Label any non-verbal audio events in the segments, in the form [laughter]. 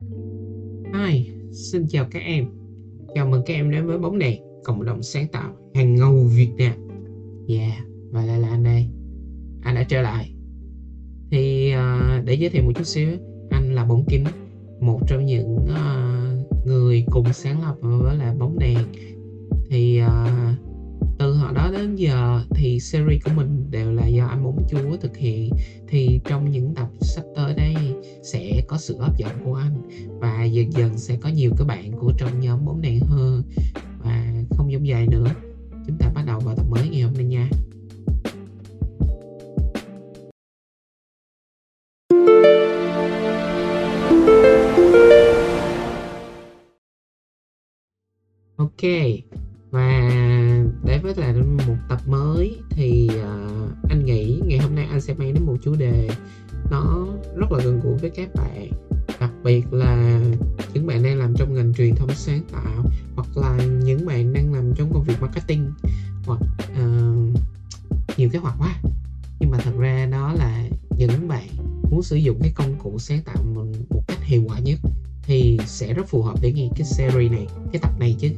Hi, xin chào các em. Chào mừng các em đến với bóng đèn, cộng đồng sáng tạo hàng ngầu Việt Nam. Yeah, và lại là anh đây. Anh đã trở lại. Thì uh, để giới thiệu một chút xíu, anh là Bóng Kính, một trong những uh, người cùng sáng lập với là bóng đèn. Thì uh, từ hồi đó đến giờ thì series của mình đều là do anh bóng chúa thực hiện thì trong những tập sắp tới đây sẽ có sự hấp dẫn của anh. Và dần dần sẽ có nhiều các bạn của trong nhóm bóng đèn hơn và không giống dài nữa. Chúng ta bắt đầu vào tập mới ngày hôm nay nha. Ok. Và để với lại một tập mới thì uh, anh nghĩ ngày hôm nay anh sẽ mang đến một chủ đề nó rất là gần gũi với các bạn. Đặc biệt là những bạn đang làm trong ngành truyền thông sáng tạo hoặc là những bạn đang làm trong công việc marketing hoặc uh, nhiều kế hoạch quá. Nhưng mà thật ra đó là những bạn muốn sử dụng cái công cụ sáng tạo mình một cách hiệu quả nhất thì sẽ rất phù hợp để nghe cái series này cái tập này chứ.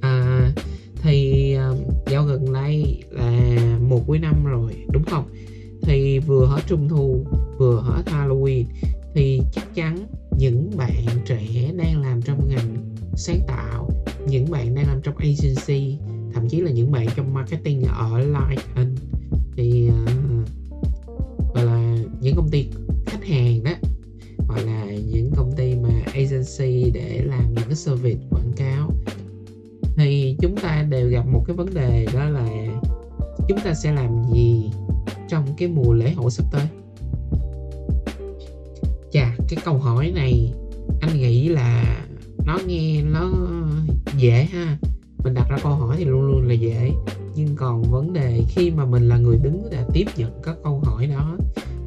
À, thì ờ, uh, giao gần đây là một cuối năm rồi vừa hết trung thu vừa hết halloween thì chắc chắn những bạn trẻ đang làm trong ngành sáng tạo những bạn đang làm trong agency thậm chí là những bạn trong marketing ở like anh thì uh, gọi là những công ty khách hàng đó gọi là những công ty mà agency để làm những cái service quảng cáo. Thì chúng ta đều gặp một cái vấn đề đó là chúng ta sẽ làm gì? Trong cái mùa lễ hội sắp tới. Chà cái câu hỏi này anh nghĩ là nó nghe nó dễ ha. Mình đặt ra câu hỏi thì luôn luôn là dễ. Nhưng còn vấn đề khi mà mình là người đứng để tiếp nhận các câu hỏi đó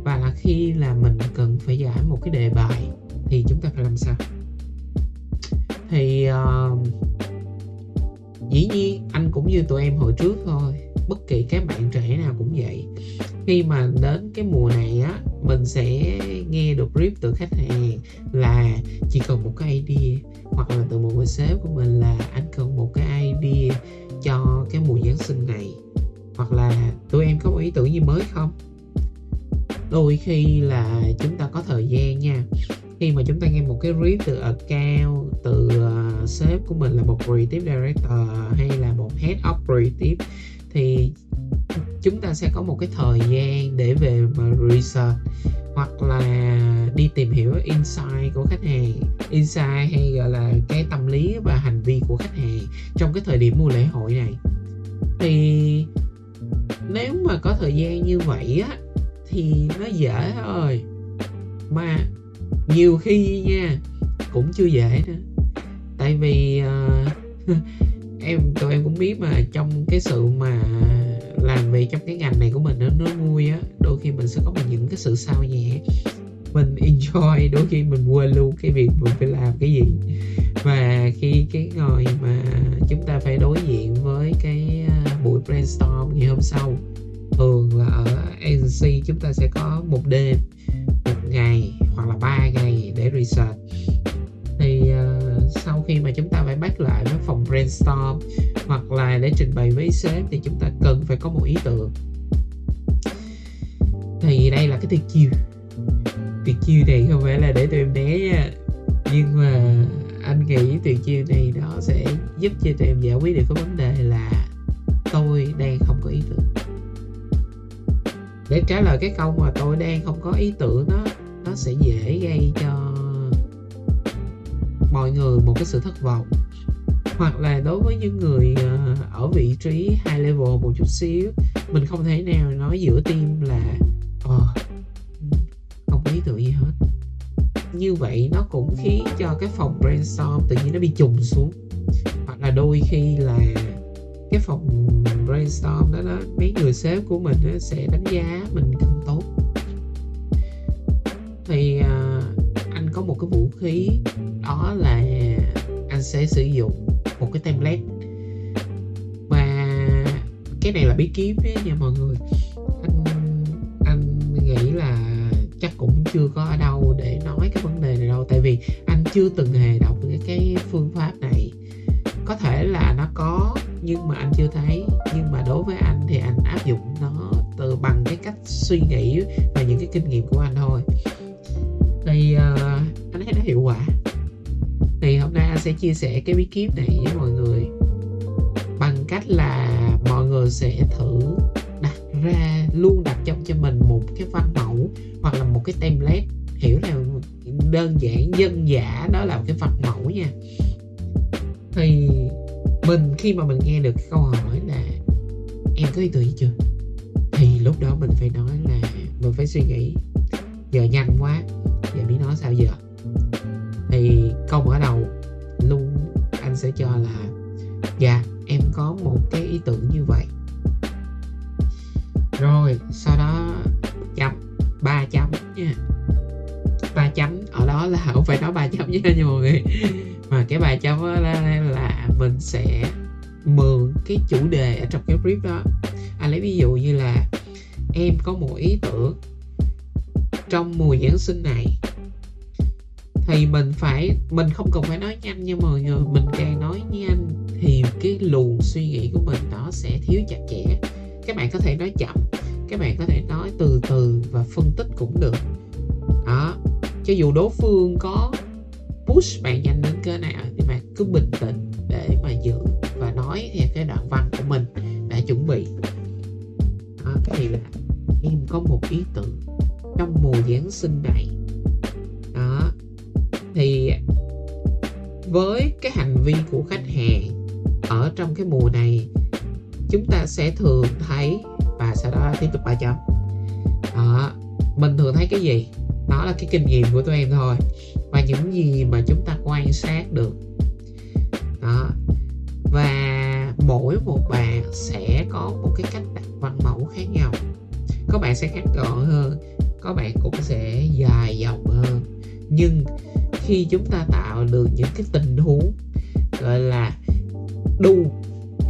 và là khi là mình cần phải giải một cái đề bài thì chúng ta phải làm sao? Thì uh, dĩ nhiên anh cũng như tụi em hồi trước thôi bất kỳ các bạn trẻ nào cũng vậy khi mà đến cái mùa này á mình sẽ nghe được brief từ khách hàng là chỉ cần một cái idea hoặc là từ một người sếp của mình là anh cần một cái idea cho cái mùa giáng sinh này. Hoặc là tụi em có một ý tưởng gì mới không? Đôi khi là chúng ta có thời gian nha. Khi mà chúng ta nghe một cái brief từ account từ uh, sếp của mình là một creative director hay là một head of creative thì chúng ta sẽ có một cái thời gian để về mà research hoặc là đi tìm hiểu insight của khách hàng. Insight hay gọi là cái tâm lý và hành vi của khách hàng trong cái thời điểm mùa lễ hội này. Thì nếu mà có thời gian như vậy á thì nó dễ thôi. Mà nhiều khi nha cũng chưa dễ nữa. Tại vì uh, [laughs] em tụi em cũng biết mà trong cái sự mà làm việc trong cái ngành này của mình nó, nó vui á. Đôi khi mình sẽ có những cái sự sao nhẹ mình enjoy đôi khi mình quên luôn cái việc mình phải làm cái gì. Và khi cái ngồi mà chúng ta phải đối diện với cái à, buổi brainstorm ngày hôm sau thường là ở agency chúng ta sẽ có một đêm một ngày hoặc là ba ngày để research. Thì uh, sau khi mà chúng ta phải bắt lại với phòng brainstorm hoặc là để trình bày với sếp thì chúng ta cần phải có một ý tưởng. Thì đây là cái tuyệt chiêu tuyệt chiêu này không phải là để tụi em né nha à, nhưng mà anh nghĩ tuyệt chiêu này nó sẽ giúp cho tụi em giải quyết được cái vấn đề là tôi đang không có ý tưởng. Để trả lời cái câu mà tôi đang không có ý tưởng đó, nó sẽ dễ gây cho mọi người một cái sự thất vọng hoặc là đối với những người ờ, ở vị trí high level một chút xíu mình không thể nào nói giữa tim là ờ không có ý tưởng gì hết. Như vậy nó cũng khiến cho cái phòng brainstorm tự nhiên nó bị trùng xuống. Hoặc là đôi khi là cái phòng brainstorm đó đó mấy người sếp của mình đó, sẽ đánh giá mình không tốt. Thì uh, anh có một cái vũ khí đó là anh sẽ sử dụng template. Và cái này là bí kíp đấy nha mọi người. Anh anh nghĩ là chắc cũng chưa có ở đâu để nói cái vấn đề này đâu. Tại vì anh chưa từng hề đọc cái, cái phương pháp này. Có thể là nó có nhưng mà anh chưa thấy. Nhưng mà đối với anh thì anh áp dụng nó từ bằng cái cách suy nghĩ và những cái kinh nghiệm của anh thôi. Thì uh, anh thấy nó hiệu quả. Thì hôm nay sẽ chia sẻ cái bí kíp này với mọi người. Bằng cách là mọi người sẽ thử đặt ra, luôn đặt trong cho mình một cái văn mẫu hoặc là một cái template. Hiểu là đơn giản, dân giả đó là một cái văn mẫu nha. Thì mình, khi mà mình nghe được câu hỏi là em có ý tưởng gì chưa? Thì lúc đó mình phải nói là, mình phải suy nghĩ. Giờ nhanh quá, giờ biết nói sao giờ? Thì câu mở đầu sẽ cho là dạ em có một cái ý tưởng như vậy. Rồi sau đó chấm ba chấm nha. Ba chấm ở đó là không phải nói ba chấm nha nha mọi người. Mà cái ba chấm đó là, là mình sẽ mượn cái chủ đề ở trong cái brief đó. Anh lấy ví dụ như là em có một ý tưởng trong mùa giáng sinh này thì mình phải mình không cần phải nói nhanh nha mọi người. Mình càng nói nhanh thì cái luồng suy nghĩ của mình nó sẽ thiếu chặt chẽ. Các bạn có thể nói chậm các bạn có thể nói từ từ và phân tích cũng được. Đó cho dù đối phương có push bạn nhanh đến cỡ nào thì bạn cứ bình tĩnh để mà giữ và nói theo cái đoạn văn của mình đã chuẩn bị. Đó, thì là em có một ý tưởng trong mùa Giáng sinh này thì với cái hành vi của khách hàng ở trong cái mùa này, chúng ta sẽ thường thấy, và sau đó tiếp tục ba chấm đó ờ, mình thường thấy cái gì? Đó là cái kinh nghiệm của tụi em thôi, và những gì mà chúng ta quan sát được. Đó, và mỗi một bạn sẽ có một cái cách đặt văn mẫu khác nhau. Có bạn sẽ ngắn gọn hơn, có bạn cũng sẽ dài dòng hơn. Nhưng khi chúng ta tạo được những cái tình huống, gọi là, do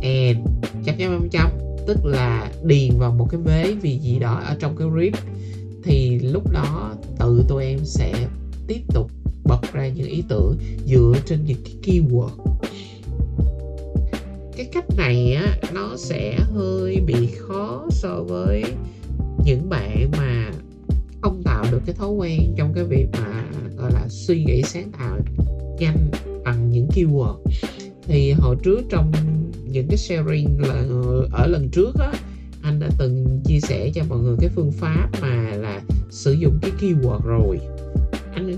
and chấm chấm chấm, tức là điền vào một cái vế vì gì đó ở trong cái rip thì lúc đó tự tụi em sẽ tiếp tục bật ra những ý tưởng dựa trên những cái keyword. Cái cách này á, nó sẽ hơi bị khó so với những bạn mà không tạo được cái thói quen trong cái việc mà gọi là suy nghĩ sáng tạo nhanh bằng những keyword. Thì hồi trước trong những cái sharing là, ở lần trước á, anh đã từng chia sẻ cho mọi người cái phương pháp mà là sử dụng cái keyword rồi. Anh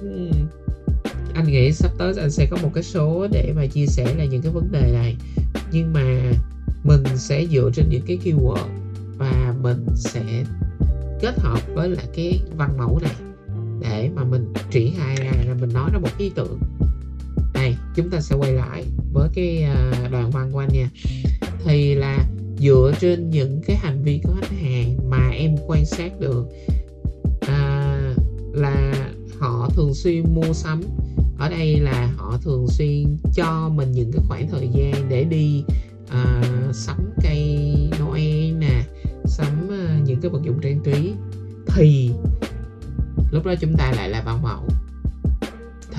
anh nghĩ sắp tới anh sẽ có một cái số để mà chia sẻ là những cái vấn đề này. Nhưng mà mình sẽ dựa trên những cái keyword và mình sẽ kết hợp với lại cái văn mẫu này để mà mình triển khai ra là mình nói ra một ý tưởng. Này chúng ta sẽ quay lại với cái à, đoàn đoạn văn của anh nha. Thì là dựa trên những cái hành vi của khách hàng mà em quan sát được à, là họ thường xuyên mua sắm. Ở đây là họ thường xuyên cho mình những cái khoảng thời gian để đi à, sắm cây Noel nè sắm à, những cái vật dụng trang trí. Thì lúc đó chúng ta lại là văn mẫu.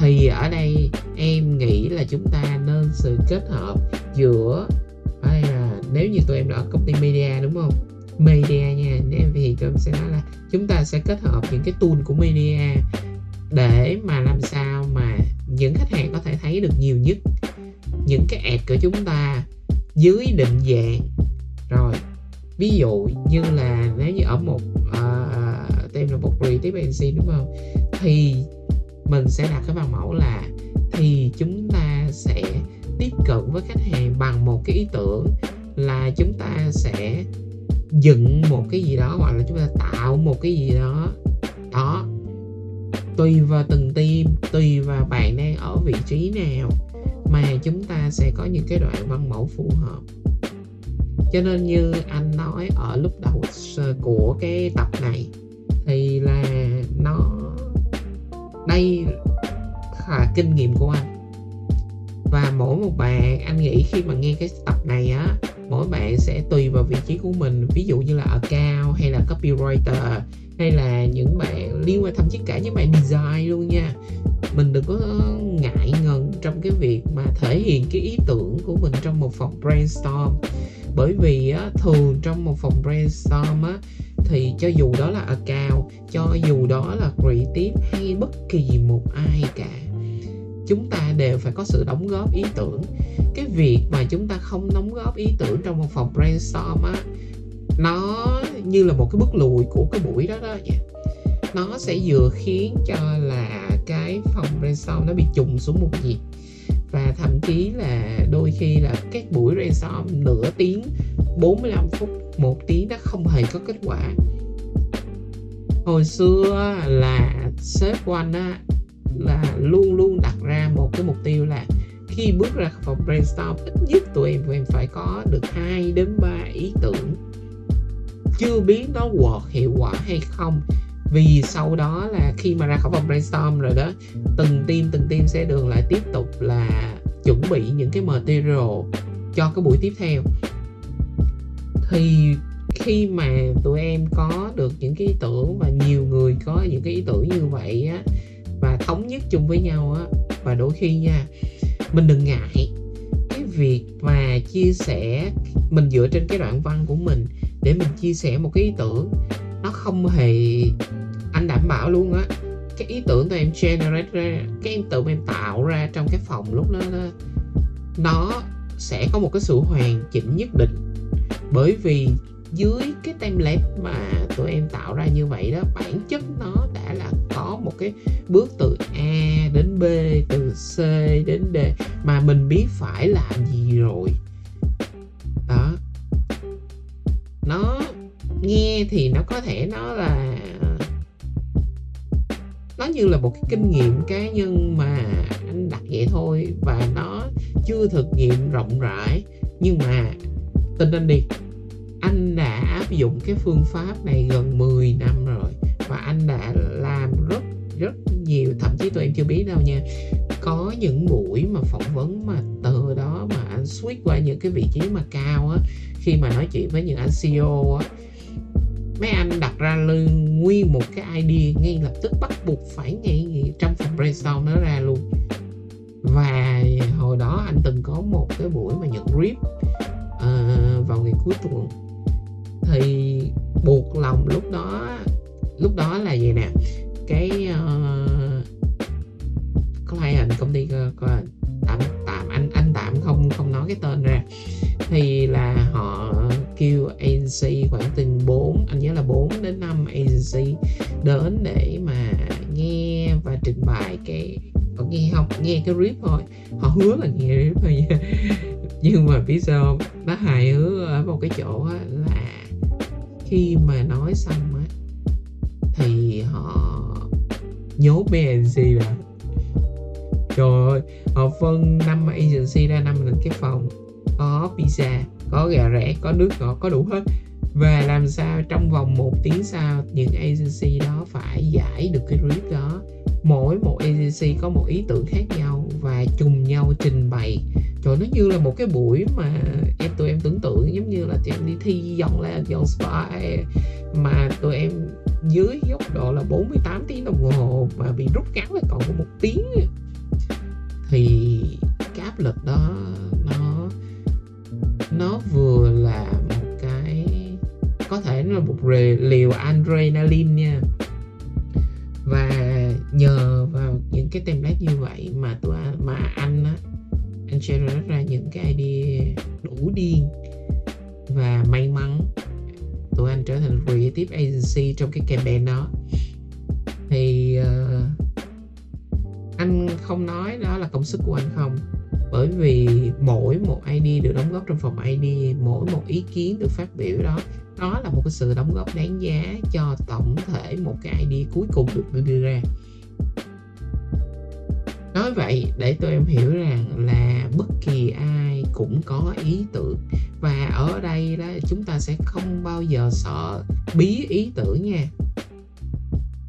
Thì ở đây em nghĩ là chúng ta nên sự kết hợp giữa ở đây là nếu như tụi em đã ở công ty media đúng không? Media nha em thì tụi em sẽ nói là chúng ta sẽ kết hợp những cái tool của media để mà làm sao mà những khách hàng có thể thấy được nhiều nhất những cái ad của chúng ta dưới định dạng. Rồi, ví dụ như là nếu như ở một tem là một creative agency, đúng không? Thì mình sẽ đặt cái văn mẫu là thì chúng ta sẽ tiếp cận với khách hàng bằng một cái ý tưởng là chúng ta sẽ dựng một cái gì đó, hoặc là chúng ta tạo một cái gì đó. Đó. Tùy vào từng team, tùy vào bạn đang ở vị trí nào mà chúng ta sẽ có những cái đoạn văn mẫu phù hợp. Cho nên như anh nói ở lúc đầu của cái tập này thì là nó đây là kinh nghiệm của anh. Và mỗi một bạn anh nghĩ khi mà nghe cái tập này á mỗi bạn sẽ tùy vào vị trí của mình. Ví dụ như là ở cao hay là copywriter hay là những bạn liên quan thậm chí cả những bạn design luôn nha. Mình đừng có ngại ngần trong cái việc mà thể hiện cái ý tưởng của mình trong một phòng brainstorm. Bởi vì á, thường trong một phòng brainstorm á, thì cho dù đó là account, cho dù đó là creative hay bất kỳ một ai cả, chúng ta đều phải có sự đóng góp ý tưởng. Cái việc mà chúng ta không đóng góp ý tưởng trong một phòng brainstorm á, nó như là một cái bước lùi của cái buổi đó đó nó sẽ vừa khiến cho là cái phòng brainstorm nó bị trùng xuống một nhịp. Và thậm chí là đôi khi là các buổi brainstorm nửa tiếng 45 phút một tiếng đó không hề có kết quả. Hồi xưa là sếp của anh á, là luôn luôn đặt ra một cái mục tiêu là khi bước ra phòng brainstorm, ít nhất tụi em tụi em phải có được 2 đến 3 ý tưởng. Chưa biết nó work hiệu quả hay không, vì sau đó là khi mà ra khỏi phòng brainstorm rồi đó, từng team từng team sẽ đường lại tiếp tục là chuẩn bị những cái material cho cái buổi tiếp theo thì khi mà tụi em có được những cái ý tưởng và nhiều người có những cái ý tưởng như vậy á và thống nhất chung với nhau á và đôi khi nha mình đừng ngại cái việc mà chia sẻ mình dựa trên cái đoạn văn của mình để mình chia sẻ một cái ý tưởng. Nó không hề anh đảm bảo luôn á. Cái ý tưởng tụi em generate ra cái em tự em tạo ra trong cái phòng lúc đó, đó nó sẽ có một cái sự hoàn chỉnh nhất định bởi vì dưới cái template mà tụi em tạo ra như vậy đó, bản chất nó đã là có một cái bước từ A đến B, từ C đến D mà mình biết phải làm gì rồi. Đó. Nó nghe thì nó có thể nó là, nó như là một cái kinh nghiệm cá nhân mà anh đặt vậy thôi và nó chưa thực nghiệm rộng rãi. Nhưng mà tin anh đi. Anh đã áp dụng cái phương pháp này gần 10 năm rồi và anh đã làm rất rất nhiều, thậm chí tụi em chưa biết đâu nha. Có những buổi mà phỏng vấn mà từ đó mà anh switch qua những cái vị trí mà cao á, khi mà nói chuyện với những anh CEO á, mấy anh đặt ra lưng nguyên một cái idea ngay lập tức bắt buộc phải ngay trong phòng brainstorm nó ra luôn. Và hồi đó anh từng có một cái buổi mà nhận rip uh, vào ngày cuối tuần. Thì buộc lòng lúc đó lúc đó là gì nè? Cái ờ, uh, client công ty uh, tạm tạm anh anh tạm không không nói cái tên ra. Thì là họ kêu agency khoảng từ 4 anh nhớ là 4 đến 5 agency đến để mà nghe và trình bày cái họ nghe không nghe cái rip thôi. Họ hứa là nghe rip thôi nha nhưng mà biết sao nó hài hước ở một cái chỗ là khi mà nói xong á, thì họ nhốt mấy agency là trời ơi, họ phân năm agency ra, năm mình cái phòng có pizza, có gà rẻ, có nước ngọt, có đủ hết. Và làm sao trong vòng một tiếng sau, những agency đó phải giải được cái clip đó. Mỗi một agency có một ý tưởng khác nhau và trùng nhau trình bày trời, nó như là một cái buổi mà em, tụi em tưởng tượng, giống như là tụi em đi thi dọn là dọn spy mà tụi em dưới góc độ là 48 tiếng đồng hồ mà bị rút ngắn lại còn có một tiếng thì cái áp lực đó, nó nó vừa là một cái, có thể là một liều adrenaline nha. Và nhờ vào những cái template như vậy mà tụi mà anh á anh generate ra những cái idea đủ điên và may mắn tụi anh trở thành creative agency trong cái campaign đó. Thì uh, anh không nói đó là công sức của anh không bởi vì mỗi một ID được đóng góp trong phòng ID mỗi một ý kiến được phát biểu đó đó là một cái sự đóng góp đáng giá cho tổng thể một cái ID cuối cùng được đưa ra nói vậy để tụi em hiểu rằng là bất kỳ ai cũng có ý tưởng. Và ở đây đó, chúng ta sẽ không bao giờ sợ bí ý tưởng nha.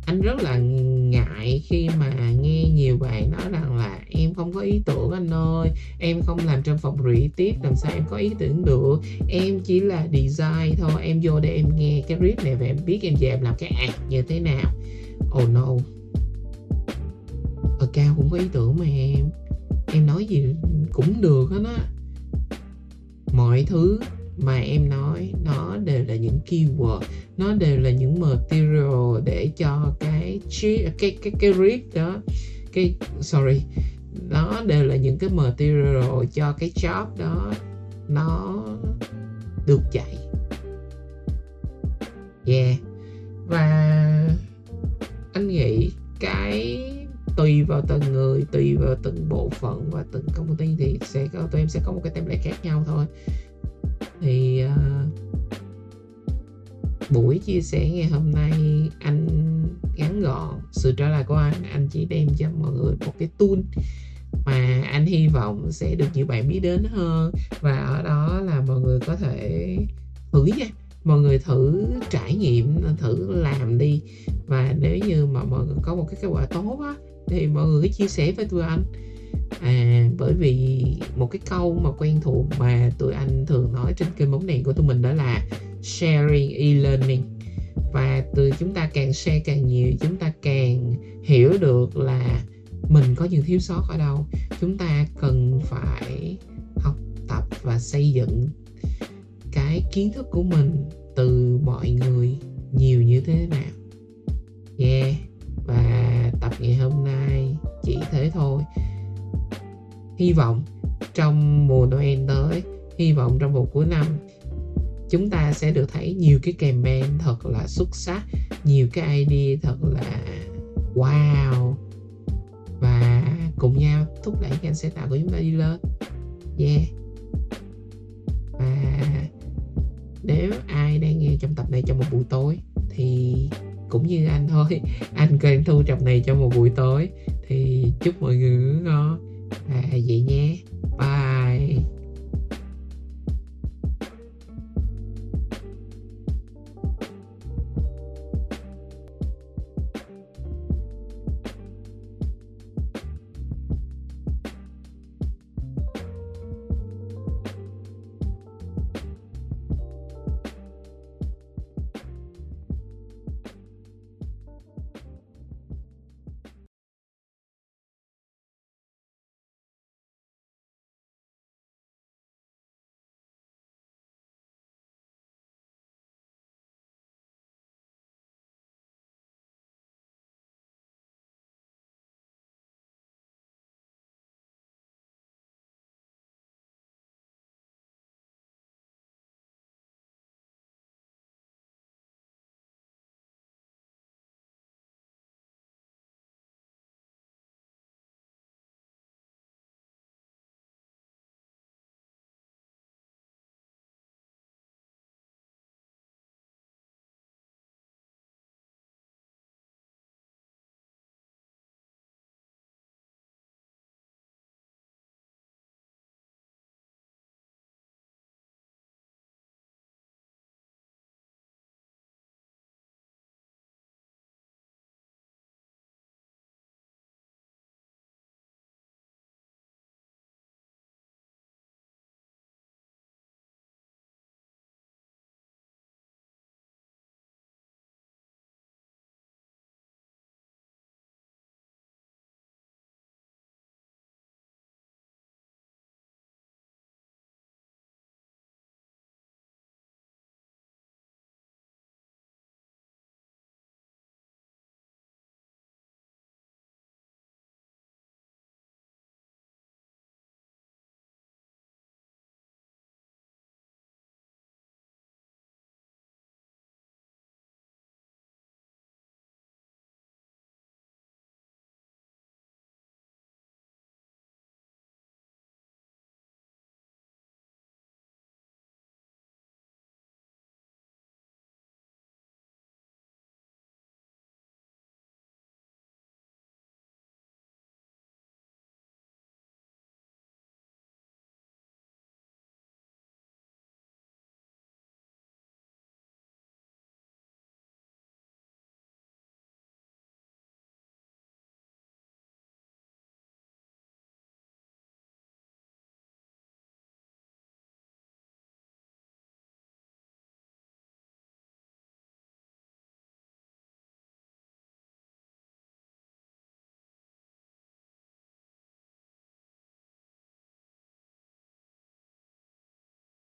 Anh rất là ngại khi mà nghe nhiều bạn nói rằng là em không có ý tưởng anh ơi, em không làm trong phòng tiết làm sao em có ý tưởng được? Em chỉ là design thôi, em vô để em nghe cái riff này và em biết em về em làm cái ạc như thế nào. Oh no cao cũng có ý tưởng mà em. Em nói gì cũng được hết á. Mọi thứ mà em nói nó đều là những keyword nó đều là những material để cho cái cái cái cái, cái riff đó cái sorry nó đều là những cái material cho cái job đó nó được chạy. Yeah. Và anh nghĩ cái tùy vào từng người tùy vào từng bộ phận và từng công ty thì sẽ có tụi em sẽ có một cái template khác nhau thôi. Thì uh, buổi chia sẻ ngày hôm nay anh ngắn gọn sự trả lời của anh anh chỉ đem cho mọi người một cái tool mà anh hy vọng sẽ được nhiều bạn biết đến hơn. Và ở đó là mọi người có thể thử nha mọi người thử trải nghiệm thử làm đi. Và nếu như mà mọi người có một cái kết quả tốt á thì mọi người chia sẻ với tụi anh. À bởi vì một cái câu mà quen thuộc mà tụi anh thường nói trên kênh bóng đèn của tụi mình đó là sharing e-learning. Và từ chúng ta càng share càng nhiều, chúng ta càng hiểu được là mình có những thiếu sót ở đâu. Chúng ta cần phải học tập và xây dựng cái kiến thức của mình từ mọi người nhiều như thế nào. Yeah ngày hôm nay, chỉ thế thôi. Hy vọng trong mùa Noel tới, hy vọng trong một cuối năm, chúng ta sẽ được thấy nhiều cái campaign thật là xuất sắc, nhiều cái idea thật là wow. Và cùng nhau thúc đẩy ngành sáng tạo của chúng ta đi lên. Yeah. Và nếu ai đang nghe trong tập này trong một buổi tối thì cũng như anh thôi. Anh cần thu tập này trong một buổi tối. Thì chúc mọi người ngủ ngon. À vậy nhé.